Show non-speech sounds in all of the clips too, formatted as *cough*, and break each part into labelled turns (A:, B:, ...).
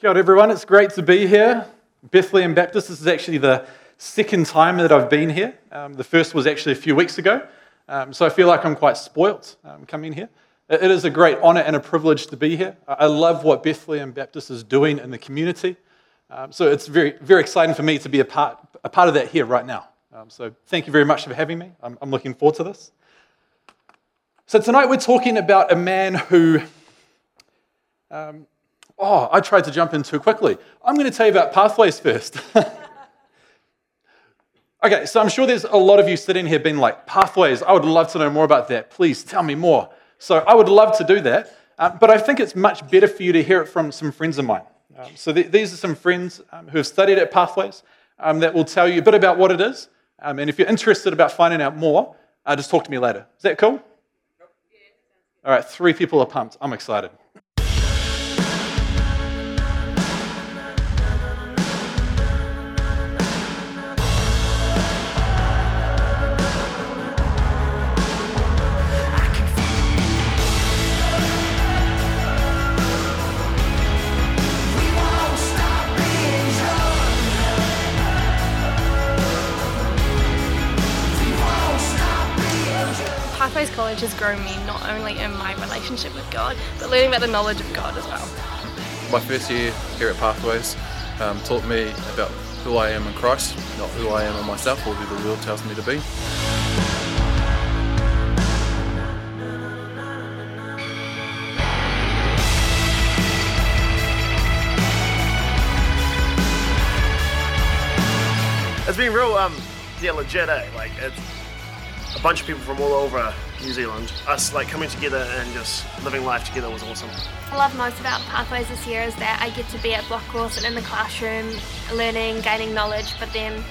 A: Kia ora, everyone. It's great to be here. Bethlehem Baptist, this is actually the second time that I've been here. Um, the first was actually a few weeks ago. Um, so I feel like I'm quite spoilt um, coming here. It is a great honour and a privilege to be here. I I love what Bethlehem Baptist is doing in the community. Um, so it's very, very exciting for me to be a part, a part of that here right now. Um, so thank you very much for having me. I'm, I'm looking forward to this. So tonight we're talking about a man who um, oh, I tried to jump in too quickly. I'm going to tell you about pathways first. *laughs* okay, so I'm sure there's a lot of you sitting here being like, pathways, I would love to know more about that. Please tell me more. So I would love to do that. Uh, but I think it's much better for you to hear it from some friends of mine. Um, so th- these are some friends um, who have studied at Pathways um, that will tell you a bit about what it is. Um, and if you're interested about finding out more, uh, just talk to me later. Is that cool? All right, three people are pumped. I'm excited.
B: College has grown me not only in my relationship with God, but learning about the knowledge of God as well.
C: My first year here at Pathways um, taught me about who I am in Christ, not who I am in myself or who the world tells me to be.
D: It's been real, um, yeah, legit, eh? Like, it's a bunch of people from all over New Zealand. Us, like, coming together and just living life together was awesome.
E: I love most about Pathways this year is that I get to be at block course and in the classroom, learning, gaining knowledge, but then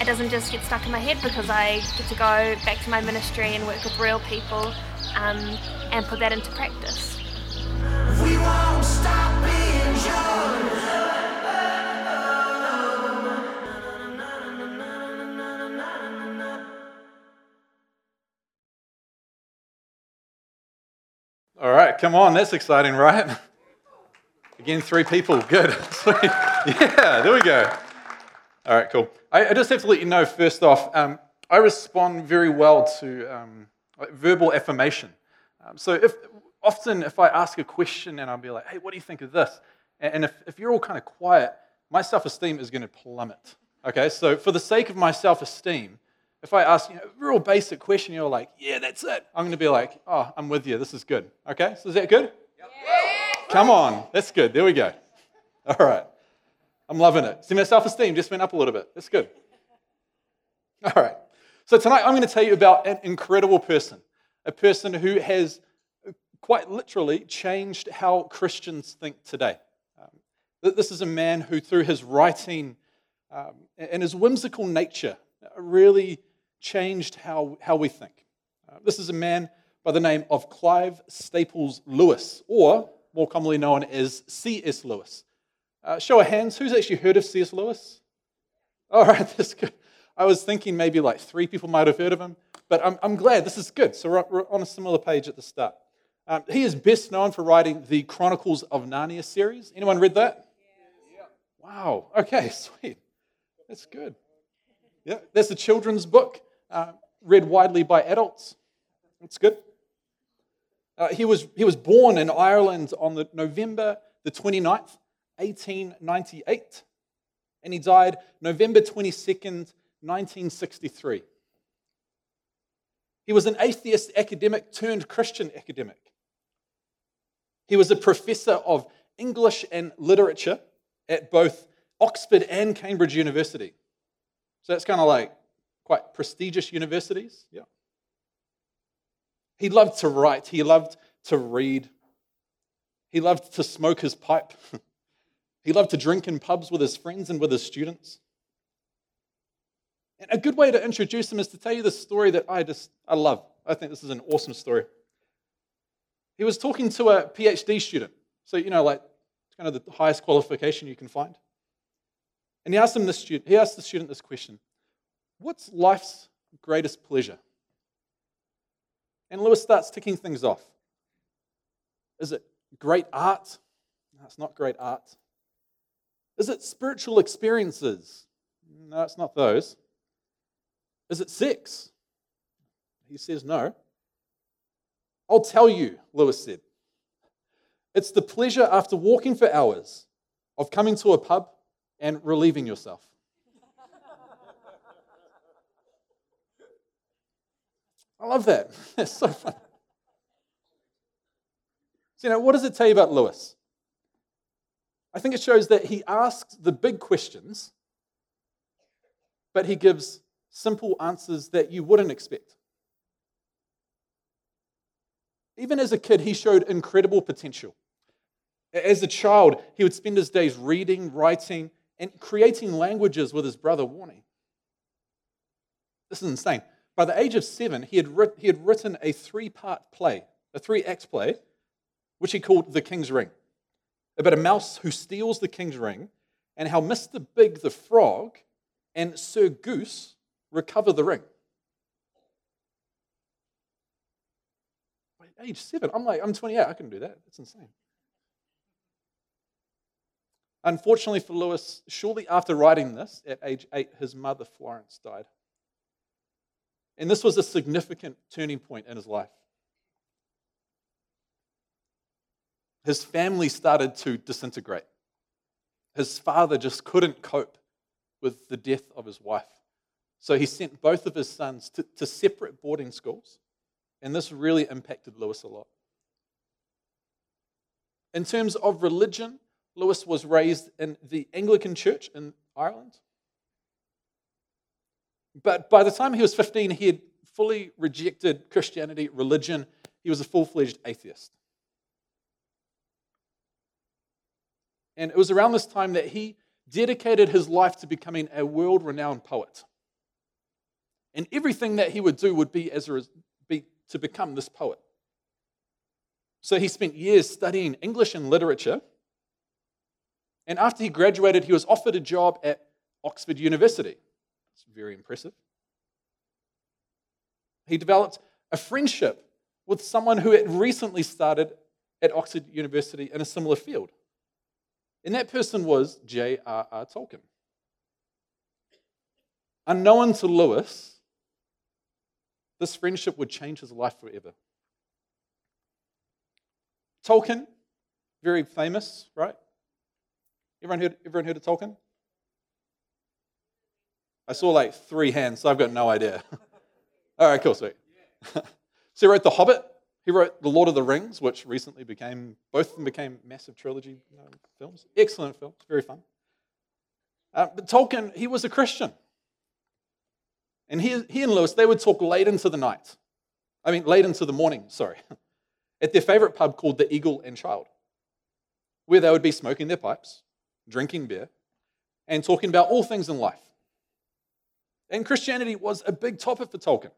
E: it doesn't just get stuck in my head because I get to go back to my ministry and work with real people um, and put that into practice.
A: All right, come on, that's exciting, right? Again, three people, good. *laughs* Yeah, there we go. All right, cool. I, I just have to let you know first off, um, I respond very well to um, like verbal affirmation. Um, so if often if I ask a question and I'll be like, hey, what do you think of this? And, and if, if you're all kind of quiet, my self-esteem is going to plummet. Okay, so for the sake of my self-esteem, if I ask you know, a real basic question, you're like, yeah, that's it. I'm going to be like, oh, I'm with you. This is good. Okay, so is that good? Come on, that's good. There we go. All right. I'm loving it. See, my self esteem just went up a little bit. That's good. All right. So tonight I'm going to tell you about an incredible person, a person who has quite literally changed how Christians think today. Um, this is a man who, through his writing um, and his whimsical nature, really changed how, how we think. Uh, this is a man by the name of Clive Staples Lewis, or more commonly known as C.S. Lewis. Uh, show of hands, who's actually heard of C.S. Lewis? All right, *laughs* that's good. I was thinking maybe like three people might have heard of him, but I'm, I'm glad this is good. So we're, we're on a similar page at the start. Um, he is best known for writing the Chronicles of Narnia series. Anyone read that? Yeah. Wow. Okay, *laughs* sweet. That's good. Yeah, that's a children's book, uh, read widely by adults. That's good. Uh, he, was, he was born in Ireland on the November the 29th, 1898, and he died November 22nd, 1963. He was an atheist academic turned Christian academic. He was a professor of English and literature at both Oxford and Cambridge University. So that's kind of like quite prestigious universities. Yeah. He loved to write, he loved to read, he loved to smoke his pipe, *laughs* he loved to drink in pubs with his friends and with his students. And a good way to introduce him is to tell you the story that I just I love. I think this is an awesome story. He was talking to a PhD student. So, you know, like kind of the highest qualification you can find. And he asked him this student, he asked the student this question: What's life's greatest pleasure? And Lewis starts ticking things off. Is it great art? No, it's not great art. Is it spiritual experiences? No, it's not those. Is it sex? He says no. I'll tell you, Lewis said. It's the pleasure after walking for hours of coming to a pub and relieving yourself. I love that. *laughs* It's so fun. So, you know, what does it tell you about Lewis? I think it shows that he asks the big questions, but he gives simple answers that you wouldn't expect. Even as a kid, he showed incredible potential. As a child, he would spend his days reading, writing, and creating languages with his brother Warnie. This is insane. By the age of seven, he had, writ- he had written a three part play, a three act play, which he called The King's Ring, about a mouse who steals the king's ring and how Mr. Big the frog and Sir Goose recover the ring. By age seven, I'm like, I'm 28, I can do that. That's insane. Unfortunately for Lewis, shortly after writing this, at age eight, his mother Florence died. And this was a significant turning point in his life. His family started to disintegrate. His father just couldn't cope with the death of his wife. So he sent both of his sons to, to separate boarding schools. And this really impacted Lewis a lot. In terms of religion, Lewis was raised in the Anglican church in Ireland. But by the time he was 15, he had fully rejected Christianity, religion. He was a full fledged atheist. And it was around this time that he dedicated his life to becoming a world renowned poet. And everything that he would do would be, as a, be to become this poet. So he spent years studying English and literature. And after he graduated, he was offered a job at Oxford University. It's very impressive. He developed a friendship with someone who had recently started at Oxford University in a similar field. And that person was J.R.R. Tolkien. Unknown to Lewis, this friendship would change his life forever. Tolkien, very famous, right? Everyone heard, everyone heard of Tolkien? I saw like three hands, so I've got no idea. *laughs* All right, cool, sweet. *laughs* so he wrote The Hobbit. He wrote The Lord of the Rings, which recently became, both of them became massive trilogy know, films. Excellent films, very fun. Uh, but Tolkien, he was a Christian. And he, he and Lewis, they would talk late into the night. I mean, late into the morning, sorry, *laughs* at their favorite pub called the Eagle and Child, where they would be smoking their pipes, drinking beer, and talking about all things in life. And Christianity was a big topic for Tolkien.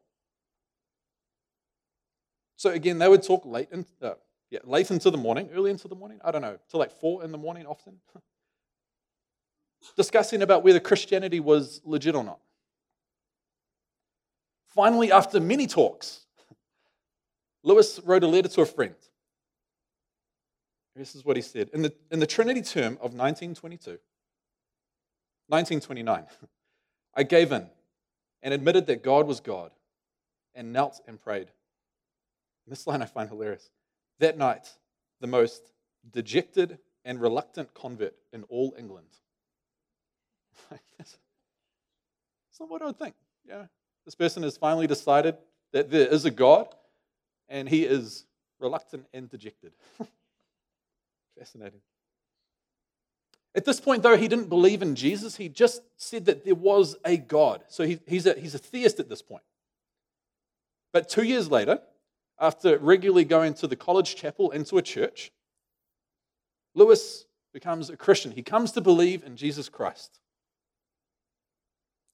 A: So again, they would talk late, in, uh, yeah, late into the morning, early into the morning. I don't know, till like four in the morning often, *laughs* discussing about whether Christianity was legit or not. Finally, after many talks, *laughs* Lewis wrote a letter to a friend. This is what he said. In the, in the Trinity term of 1922, 1929, *laughs* I gave in and admitted that God was God and knelt and prayed. This line I find hilarious. That night, the most dejected and reluctant convert in all England. *laughs* That's not what I would think. Yeah, this person has finally decided that there is a God and he is reluctant and dejected. *laughs* Fascinating. At this point, though, he didn't believe in Jesus. He just said that there was a God. So he, he's, a, he's a theist at this point. But two years later, after regularly going to the college chapel and to a church, Lewis becomes a Christian. He comes to believe in Jesus Christ.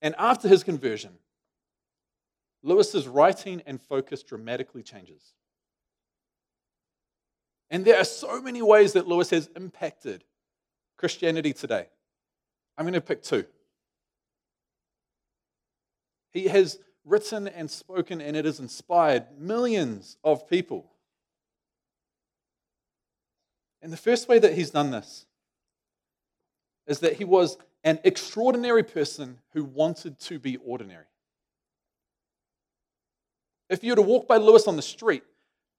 A: And after his conversion, Lewis's writing and focus dramatically changes. And there are so many ways that Lewis has impacted Christianity today. I'm going to pick two. He has written and spoken, and it has inspired millions of people. And the first way that he's done this is that he was an extraordinary person who wanted to be ordinary. If you were to walk by Lewis on the street,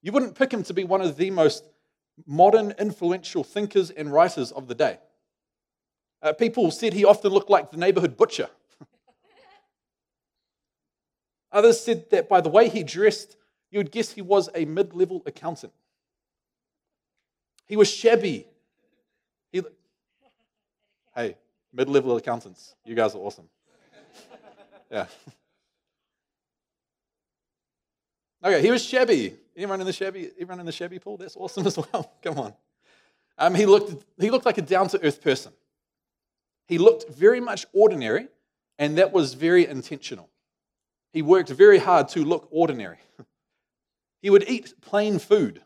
A: you wouldn't pick him to be one of the most modern, influential thinkers and writers of the day. Uh, people said he often looked like the neighborhood butcher. *laughs* Others said that by the way he dressed, you would guess he was a mid level accountant. He was shabby. He, hey, mid level accountants, you guys are awesome. *laughs* Yeah. *laughs* Okay, he was shabby. Anyone in the shabby? Everyone in the shabby pool? That's awesome *laughs* as well. Come on. Um, he looked. He looked like a down to earth person. He looked very much ordinary, and that was very intentional. He worked very hard to look ordinary. *laughs* He would eat plain food.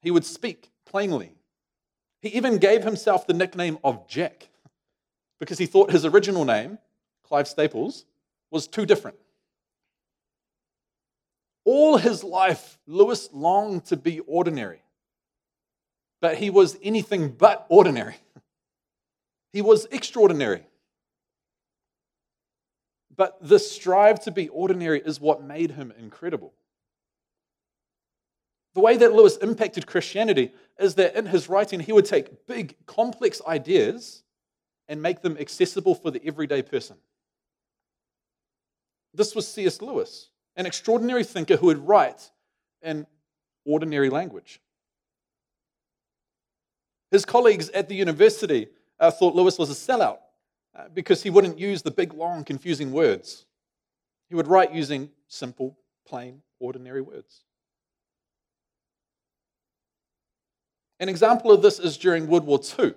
A: He would speak plainly. He even gave himself the nickname of Jack *laughs* because he thought his original name, Clive Staples, was too different. All his life, Lewis longed to be ordinary, but he was anything but ordinary. *laughs* He was extraordinary. But this strive to be ordinary is what made him incredible. The way that Lewis impacted Christianity is that in his writing, he would take big, complex ideas and make them accessible for the everyday person. This was C.S. Lewis, an extraordinary thinker who would write in ordinary language. His colleagues at the university uh, thought Lewis was a sellout uh, because he wouldn't use the big, long, confusing words. He would write using simple, plain, ordinary words. An example of this is during World War II.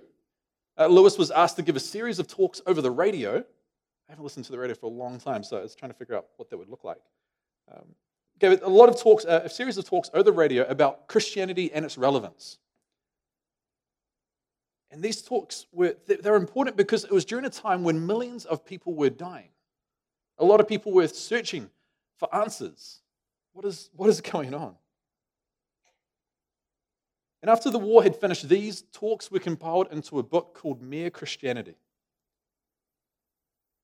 A: Uh, Lewis was asked to give a series of talks over the radio. I haven't listened to the radio for a long time, so I was trying to figure out what that would look like. Um, gave a lot of talks, uh, a series of talks over the radio about Christianity and its relevance. And these talks were they're important because it was during a time when millions of people were dying. A lot of people were searching for answers. What is, what is going on? And after the war had finished, these talks were compiled into a book called Mere Christianity.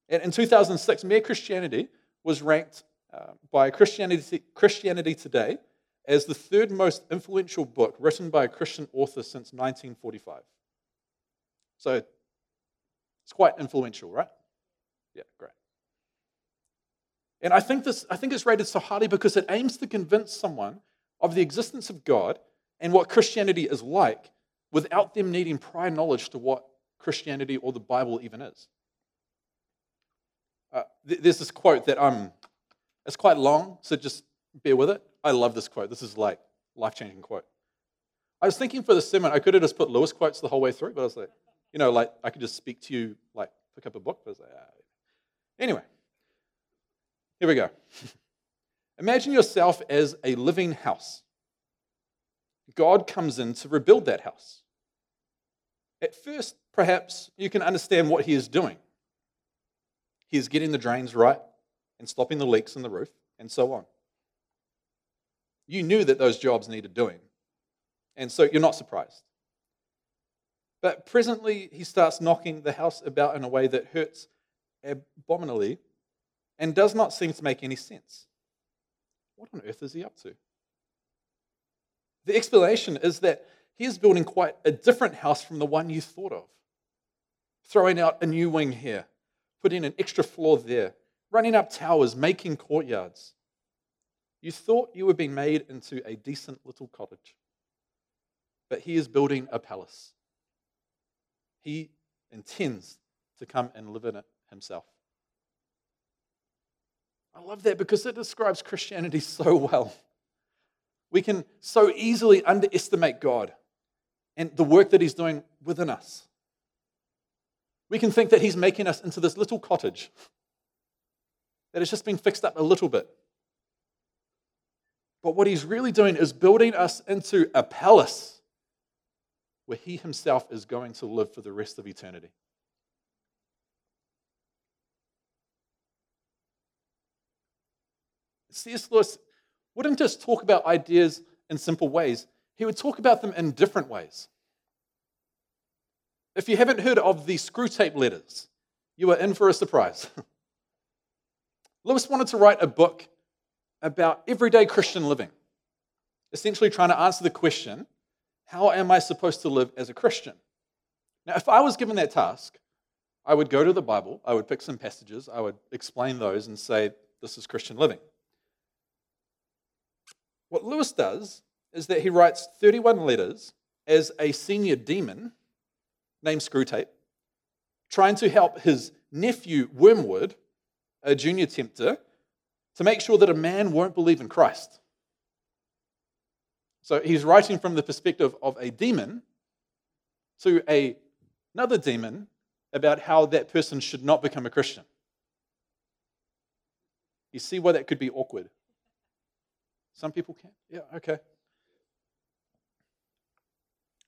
A: And in 2006, Mere Christianity was ranked uh, by Christianity, Christianity Today as the third most influential book written by a Christian author since 1945. So it's quite influential, right? Yeah, great. And I think, this, I think it's rated so highly because it aims to convince someone of the existence of God and what Christianity is like without them needing prior knowledge to what Christianity or the Bible even is. Uh, th- there's this quote that um, it's quite long, so just bear with it. I love this quote. This is like life-changing quote. I was thinking for the sermon, I could have just put Lewis quotes the whole way through, but I was like, you know, like I could just speak to you, like pick up a book. But I was like, ah. Anyway, here we go. *laughs* Imagine yourself as a living house. God comes in to rebuild that house. At first, perhaps you can understand what he is doing. He is getting the drains right and stopping the leaks in the roof and so on. You knew that those jobs needed doing, and so you're not surprised. But presently, he starts knocking the house about in a way that hurts abominably and does not seem to make any sense. What on earth is he up to? The explanation is that he is building quite a different house from the one you thought of. Throwing out a new wing here, putting an extra floor there, running up towers, making courtyards. You thought you were being made into a decent little cottage, but he is building a palace. He intends to come and live in it himself. I love that because it describes Christianity *laughs* so well. We can so easily underestimate God and the work that He's doing within us. We can think that He's making us into this little cottage that has just been fixed up a little bit. But what He's really doing is building us into a palace where He Himself is going to live for the rest of eternity. C.S. Lewis wouldn't just talk about ideas in simple ways, he would talk about them in different ways. If you haven't heard of the Screwtape letters, you are in for a surprise. *laughs* Lewis wanted to write a book about everyday Christian living, essentially trying to answer the question how am I supposed to live as a Christian? Now, if I was given that task, I would go to the Bible, I would pick some passages, I would explain those and say, this is Christian living. What Lewis does is that he writes 31 letters as a senior demon named Screwtape, trying to help his nephew Wormwood, a junior tempter, to make sure that a man won't believe in Christ. So he's writing from the perspective of a demon to a, another demon about how that person should not become a Christian. You see why that could be awkward? Some people can. Yeah, okay.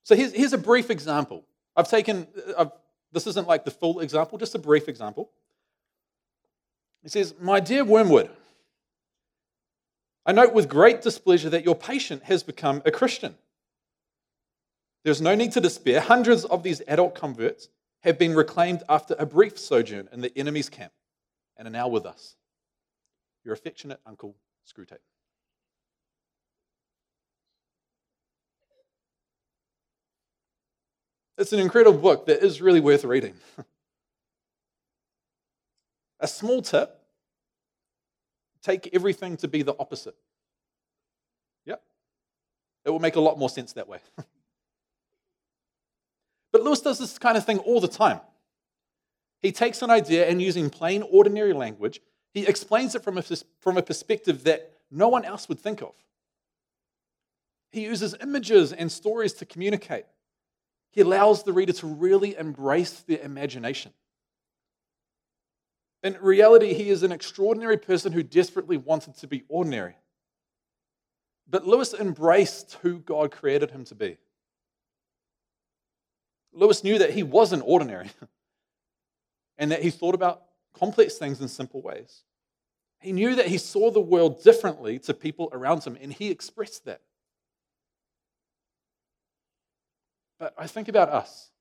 A: So here's, here's a brief example. I've taken, uh, I've, this isn't like the full example, just a brief example. He says, My dear Wormwood, I note with great displeasure that your patient has become a Christian. There's no need to despair. Hundreds of these adult converts have been reclaimed after a brief sojourn in the enemy's camp and are now with us. Your affectionate Uncle Screwtape. It's an incredible book that is really worth reading. *laughs* a small tip take everything to be the opposite. Yep. It will make a lot more sense that way. *laughs* but Lewis does this kind of thing all the time. He takes an idea and using plain, ordinary language, he explains it from a, from a perspective that no one else would think of. He uses images and stories to communicate. He allows the reader to really embrace their imagination. In reality, he is an extraordinary person who desperately wanted to be ordinary. But Lewis embraced who God created him to be. Lewis knew that he wasn't ordinary *laughs* and that he thought about complex things in simple ways. He knew that he saw the world differently to people around him, and he expressed that. But I think about us.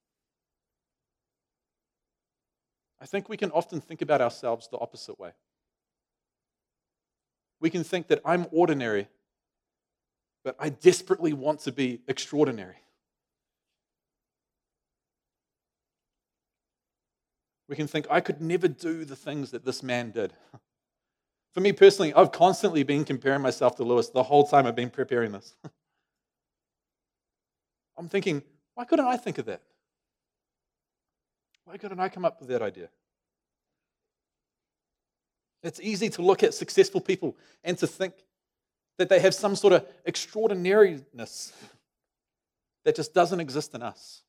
A: I think we can often think about ourselves the opposite way. We can think that I'm ordinary, but I desperately want to be extraordinary. We can think, I could never do the things that this man did. *laughs* For me personally, I've constantly been comparing myself to Lewis the whole time I've been preparing this. *laughs* I'm thinking, why couldn't I think of that? Why couldn't I come up with that idea? It's easy to look at successful people and to think that they have some sort of extraordinariness that just doesn't exist in us.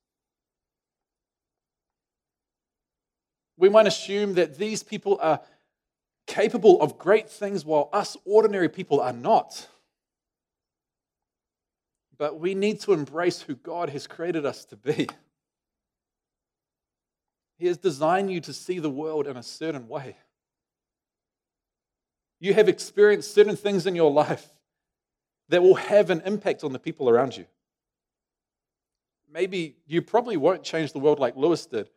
A: We might assume that these people are capable of great things while us ordinary people are not. But we need to embrace who God has created us to be. He has designed you to see the world in a certain way. You have experienced certain things in your life that will have an impact on the people around you. Maybe you probably won't change the world like Lewis did,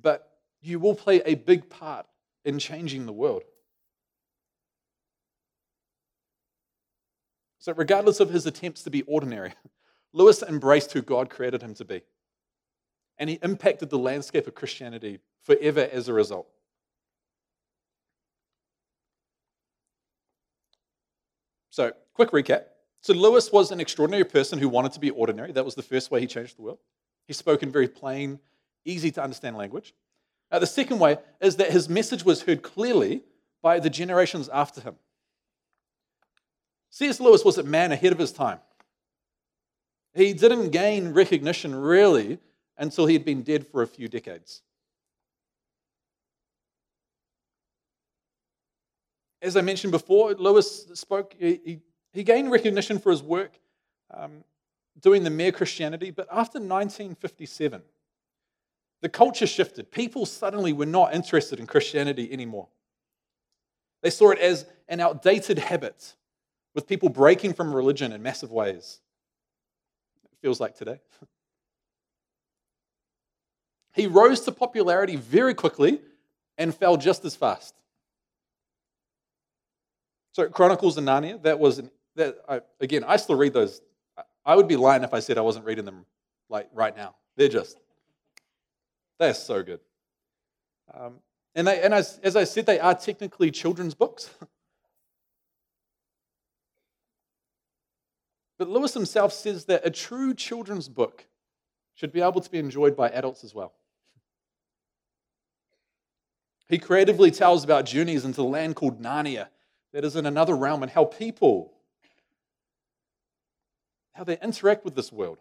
A: but you will play a big part in changing the world. So, regardless of his attempts to be ordinary, *laughs* Lewis embraced who God created him to be. And he impacted the landscape of Christianity forever as a result. So, quick recap. So, Lewis was an extraordinary person who wanted to be ordinary. That was the first way he changed the world. He spoke in very plain, easy to understand language. The second way is that his message was heard clearly by the generations after him. C.S. Lewis was a man ahead of his time. He didn't gain recognition really until he had been dead for a few decades. As I mentioned before, Lewis spoke, he, he gained recognition for his work um, doing the Mere Christianity, but after 1957, the culture shifted. People suddenly were not interested in Christianity anymore. They saw it as an outdated habit with people breaking from religion in massive ways. It feels like today. *laughs* He rose to popularity very quickly and fell just as fast. So, Chronicles of Narnia, that was, an, that I, again, I still read those. I would be lying if I said I wasn't reading them like right now. They're just, they're so good. Um, and they, and as, as I said, they are technically children's books. *laughs* but Lewis himself says that a true children's book should be able to be enjoyed by adults as well. He creatively tells about journeys into the land called Narnia that is in another realm and how people how they interact with this world.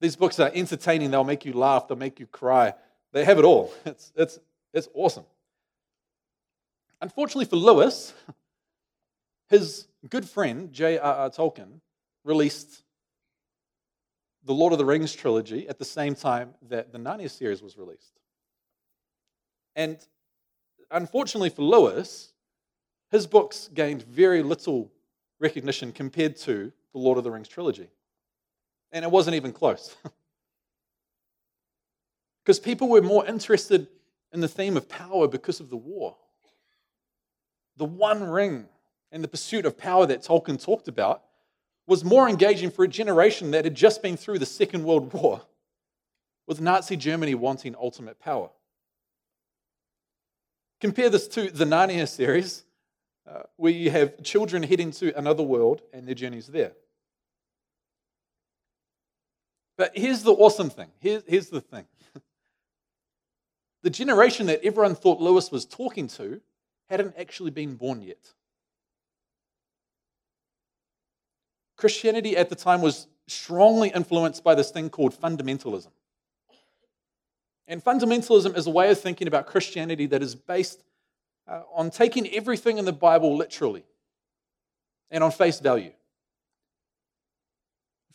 A: These books are entertaining, they'll make you laugh, they'll make you cry. They have it all. *laughs* It's, it's, it's awesome. Unfortunately for Lewis, *laughs* his good friend J.R.R. Tolkien released the Lord of the Rings trilogy at the same time that the Narnia series was released. And unfortunately for Lewis, his books gained very little recognition compared to the Lord of the Rings trilogy. And it wasn't even close. *laughs* because people were more interested in the theme of power because of the war. The One Ring and the pursuit of power that Tolkien talked about was more engaging for a generation that had just been through the Second World War, with Nazi Germany wanting ultimate power. Compare this to the Narnia series, uh, where you have children heading to another world and their journeys there. But here's the awesome thing. Here's, here's the thing. *laughs* the generation that everyone thought Lewis was talking to hadn't actually been born yet. Christianity at the time was strongly influenced by this thing called fundamentalism. And fundamentalism is a way of thinking about Christianity that is based uh, on taking everything in the Bible literally and on face value.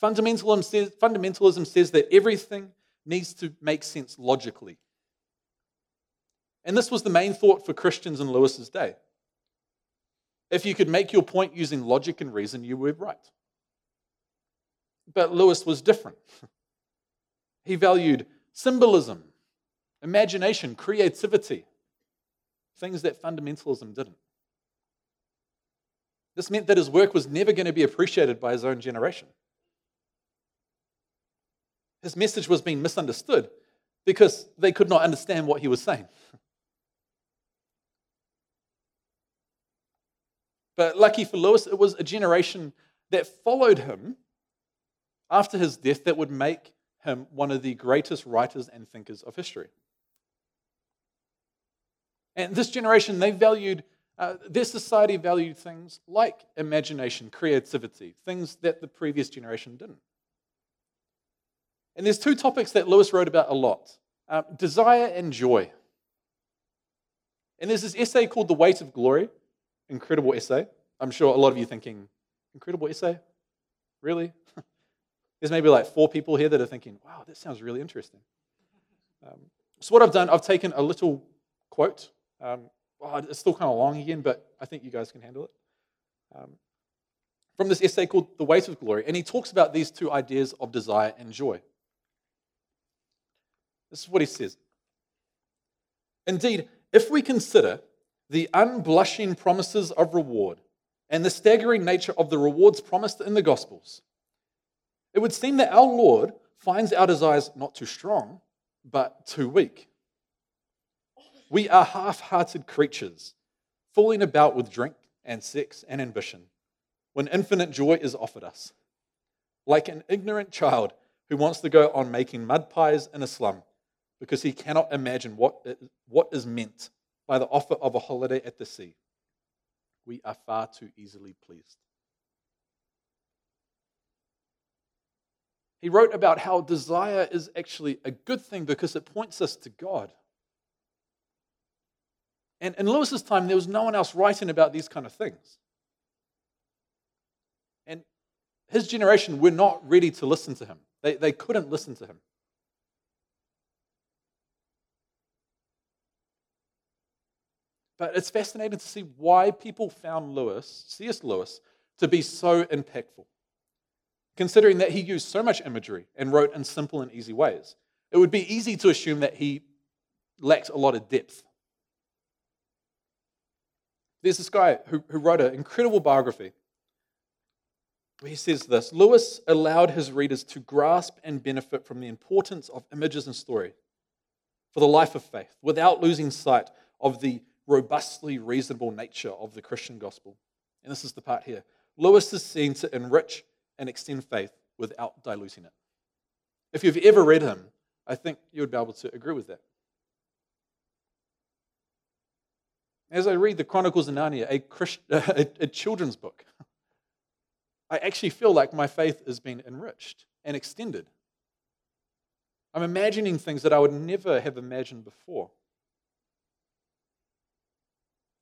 A: Fundamentalism says, fundamentalism says that everything needs to make sense logically. And this was the main thought for Christians in Lewis's day. If you could make your point using logic and reason, you were right. But Lewis was different. *laughs* He valued symbolism, imagination, creativity, things that fundamentalism didn't. This meant that his work was never going to be appreciated by his own generation. His message was being misunderstood because they could not understand what he was saying. *laughs* But lucky for Lewis, it was a generation that followed him after his death that would make him one of the greatest writers and thinkers of history. And this generation, they valued, uh, their society valued things like imagination, creativity, things that the previous generation didn't. And there's two topics that Lewis wrote about a lot um, desire and joy. And there's this essay called The Weight of Glory, incredible essay. I'm sure a lot of you thinking, incredible essay? Really? *laughs* there's maybe like four people here that are thinking, wow, that sounds really interesting. Um, so, what I've done, I've taken a little quote. Um, oh, it's still kind of long again, but I think you guys can handle it. Um, from this essay called The Weight of Glory, and he talks about these two ideas of desire and joy. This is what he says. Indeed, if we consider the unblushing promises of reward and the staggering nature of the rewards promised in the Gospels, it would seem that our Lord finds our desires not too strong, but too weak. We are half hearted creatures, fooling about with drink and sex and ambition, when infinite joy is offered us. Like an ignorant child who wants to go on making mud pies in a slum because he cannot imagine what, what is meant by the offer of a holiday at the sea. We are far too easily pleased. He wrote about how desire is actually a good thing because it points us to God. And in Lewis's time, there was no one else writing about these kind of things. And his generation were not ready to listen to him, they, they couldn't listen to him. But it's fascinating to see why people found Lewis, C.S. Lewis, to be so impactful, considering that he used so much imagery and wrote in simple and easy ways. it would be easy to assume that he lacked a lot of depth. There's this guy who, who wrote an incredible biography he says this Lewis allowed his readers to grasp and benefit from the importance of images and story for the life of faith without losing sight of the robustly reasonable nature of the Christian gospel. And this is the part here Lewis is seen to enrich and extend faith without diluting it. If you've ever read him, I think you would be able to agree with that. As I read the Chronicles of Narnia, a, Christ, *laughs* a, a children's book, I actually feel like my faith is being enriched and extended. I'm imagining things that I would never have imagined before.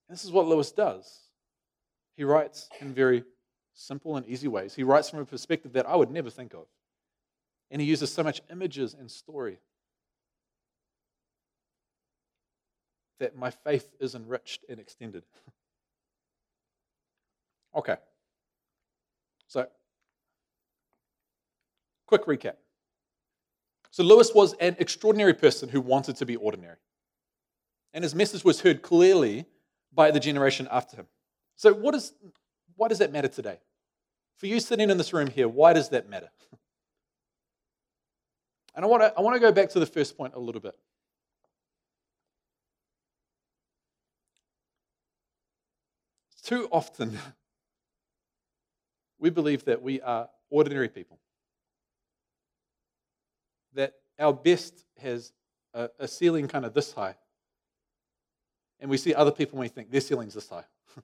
A: This is what Lewis does. He writes in very simple and easy ways. He writes from a perspective that I would never think of. And he uses so much images and story that my faith is enriched and extended. *laughs* okay. So, quick recap. So, Lewis was an extraordinary person who wanted to be ordinary. And his message was heard clearly by the generation after him. So, what is, why does that matter today? For you sitting in this room here, why does that matter? *laughs* And I want to, I want to go back to the first point a little bit. Too often, *laughs* we believe that we are ordinary people, that our best has a, a ceiling kind of this high, and we see other people and we think their ceiling's this high. *laughs*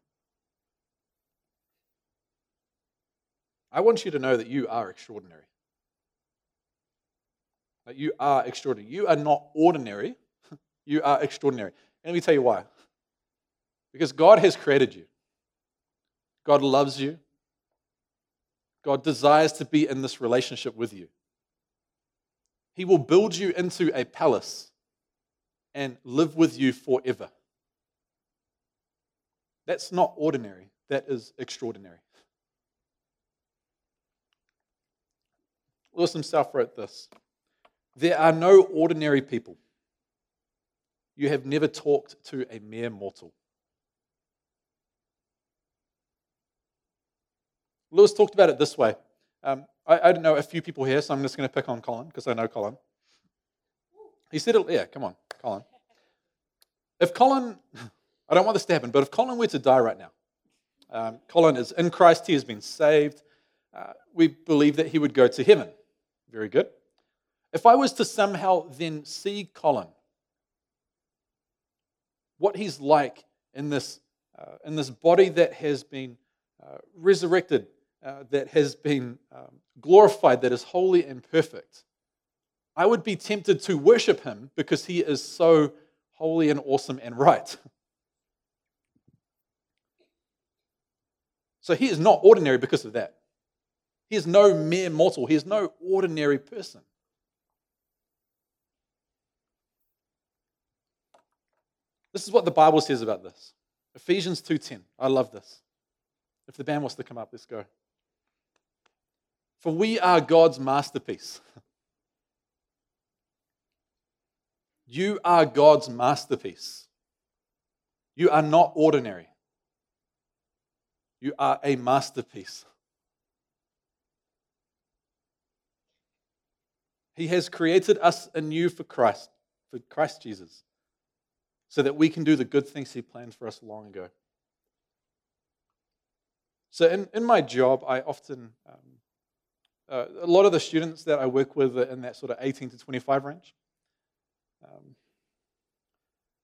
A: I want you to know that you are extraordinary. That you are extraordinary. You are not ordinary, *laughs* you are extraordinary. And let me tell you why. Because God has created you, God loves you, God desires to be in this relationship with you. He will build you into a palace and live with you forever. That's not ordinary, that is extraordinary. Lewis himself wrote this There are no ordinary people. You have never talked to a mere mortal. Lewis talked about it this way. Um, I, I don't know a few people here, so I'm just going to pick on Colin because I know Colin. He said, it, yeah, come on, Colin. If Colin, *laughs* I don't want this to happen, but if Colin were to die right now, um, Colin is in Christ, he has been saved. Uh, we believe that he would go to heaven. Very good. If I was to somehow then see Colin, what he's like in this, uh, in this body that has been uh, resurrected, uh, that has been um, glorified, that is holy and perfect, I would be tempted to worship him because he is so holy and awesome and right. So he is not ordinary because of that. He is no mere mortal, he is no ordinary person. This is what the Bible says about this. Ephesians 2:10. I love this. If the band wants to come up, let's go. For we are God's masterpiece. You are God's masterpiece. You are not ordinary. You are a masterpiece. He has created us anew for Christ, for Christ Jesus, so that we can do the good things He planned for us long ago. So, in, in my job, I often, um, uh, a lot of the students that I work with in that sort of 18 to 25 range. Um,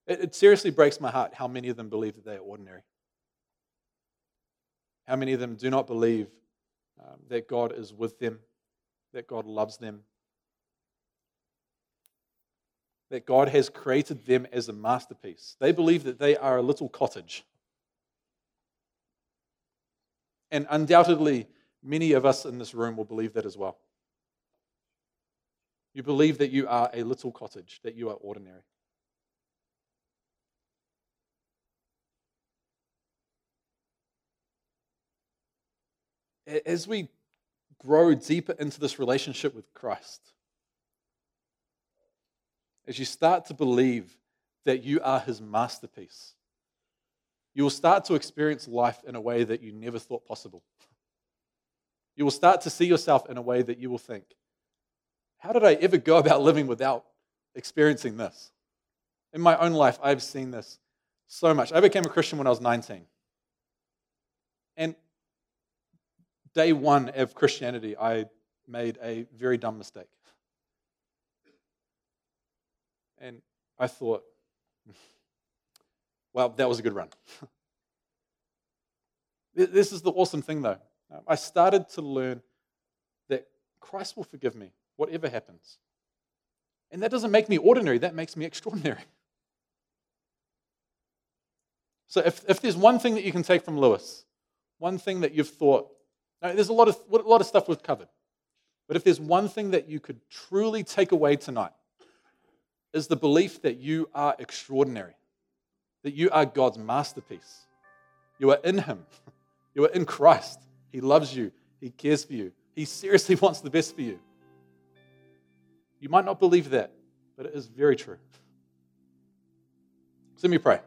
A: it, it seriously breaks my heart how many of them believe that they are ordinary. How many of them do not believe um, that God is with them, that God loves them, that God has created them as a masterpiece. They believe that they are a little cottage. And undoubtedly, many of us in this room will believe that as well. You believe that you are a little cottage, that you are ordinary. As we grow deeper into this relationship with Christ, as you start to believe that you are his masterpiece, you will start to experience life in a way that you never thought possible. *laughs* You will start to see yourself in a way that you will think, how did I ever go about living without experiencing this? In my own life, I've seen this so much. I became a Christian when I was 19. And day one of Christianity, I made a very dumb mistake. And I thought, well, that was a good run. *laughs* this is the awesome thing, though. Um, I started to learn that Christ will forgive me, whatever happens. And that doesn't make me ordinary, that makes me extraordinary. So, if, if there's one thing that you can take from Lewis, one thing that you've thought, now, there's a lot, of, a lot of stuff we've covered, but if there's one thing that you could truly take away tonight, is the belief that you are extraordinary, that you are God's masterpiece. You are in Him, *laughs* you are in Christ. He loves you, He cares for you, He seriously *laughs* wants the best for you. You might not believe that, but it is very true. So let me pray.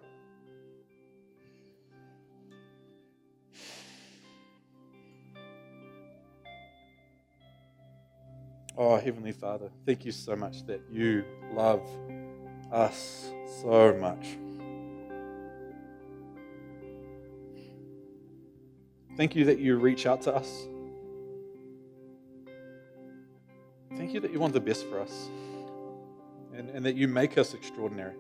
A: Oh, Heavenly Father, thank you so much that you love us so much. Thank you that you reach out to us. Thank you that you want the best for us and, and that you make us extraordinary.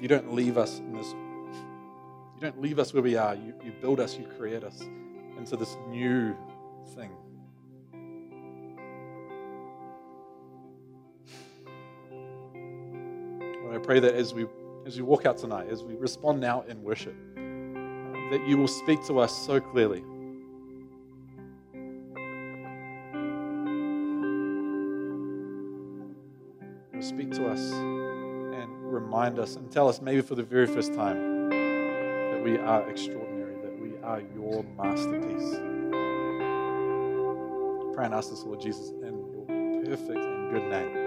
A: You don't leave us in this, you don't leave us where we are. You, you build us, you create us into this new thing. Lord, I pray that as we as we walk out tonight, as we respond now in worship, that you will speak to us so clearly. Speak to us and remind us and tell us, maybe for the very first time, that we are extraordinary, that we are your masterpiece. Pray and ask this, Lord Jesus, in your perfect and good name.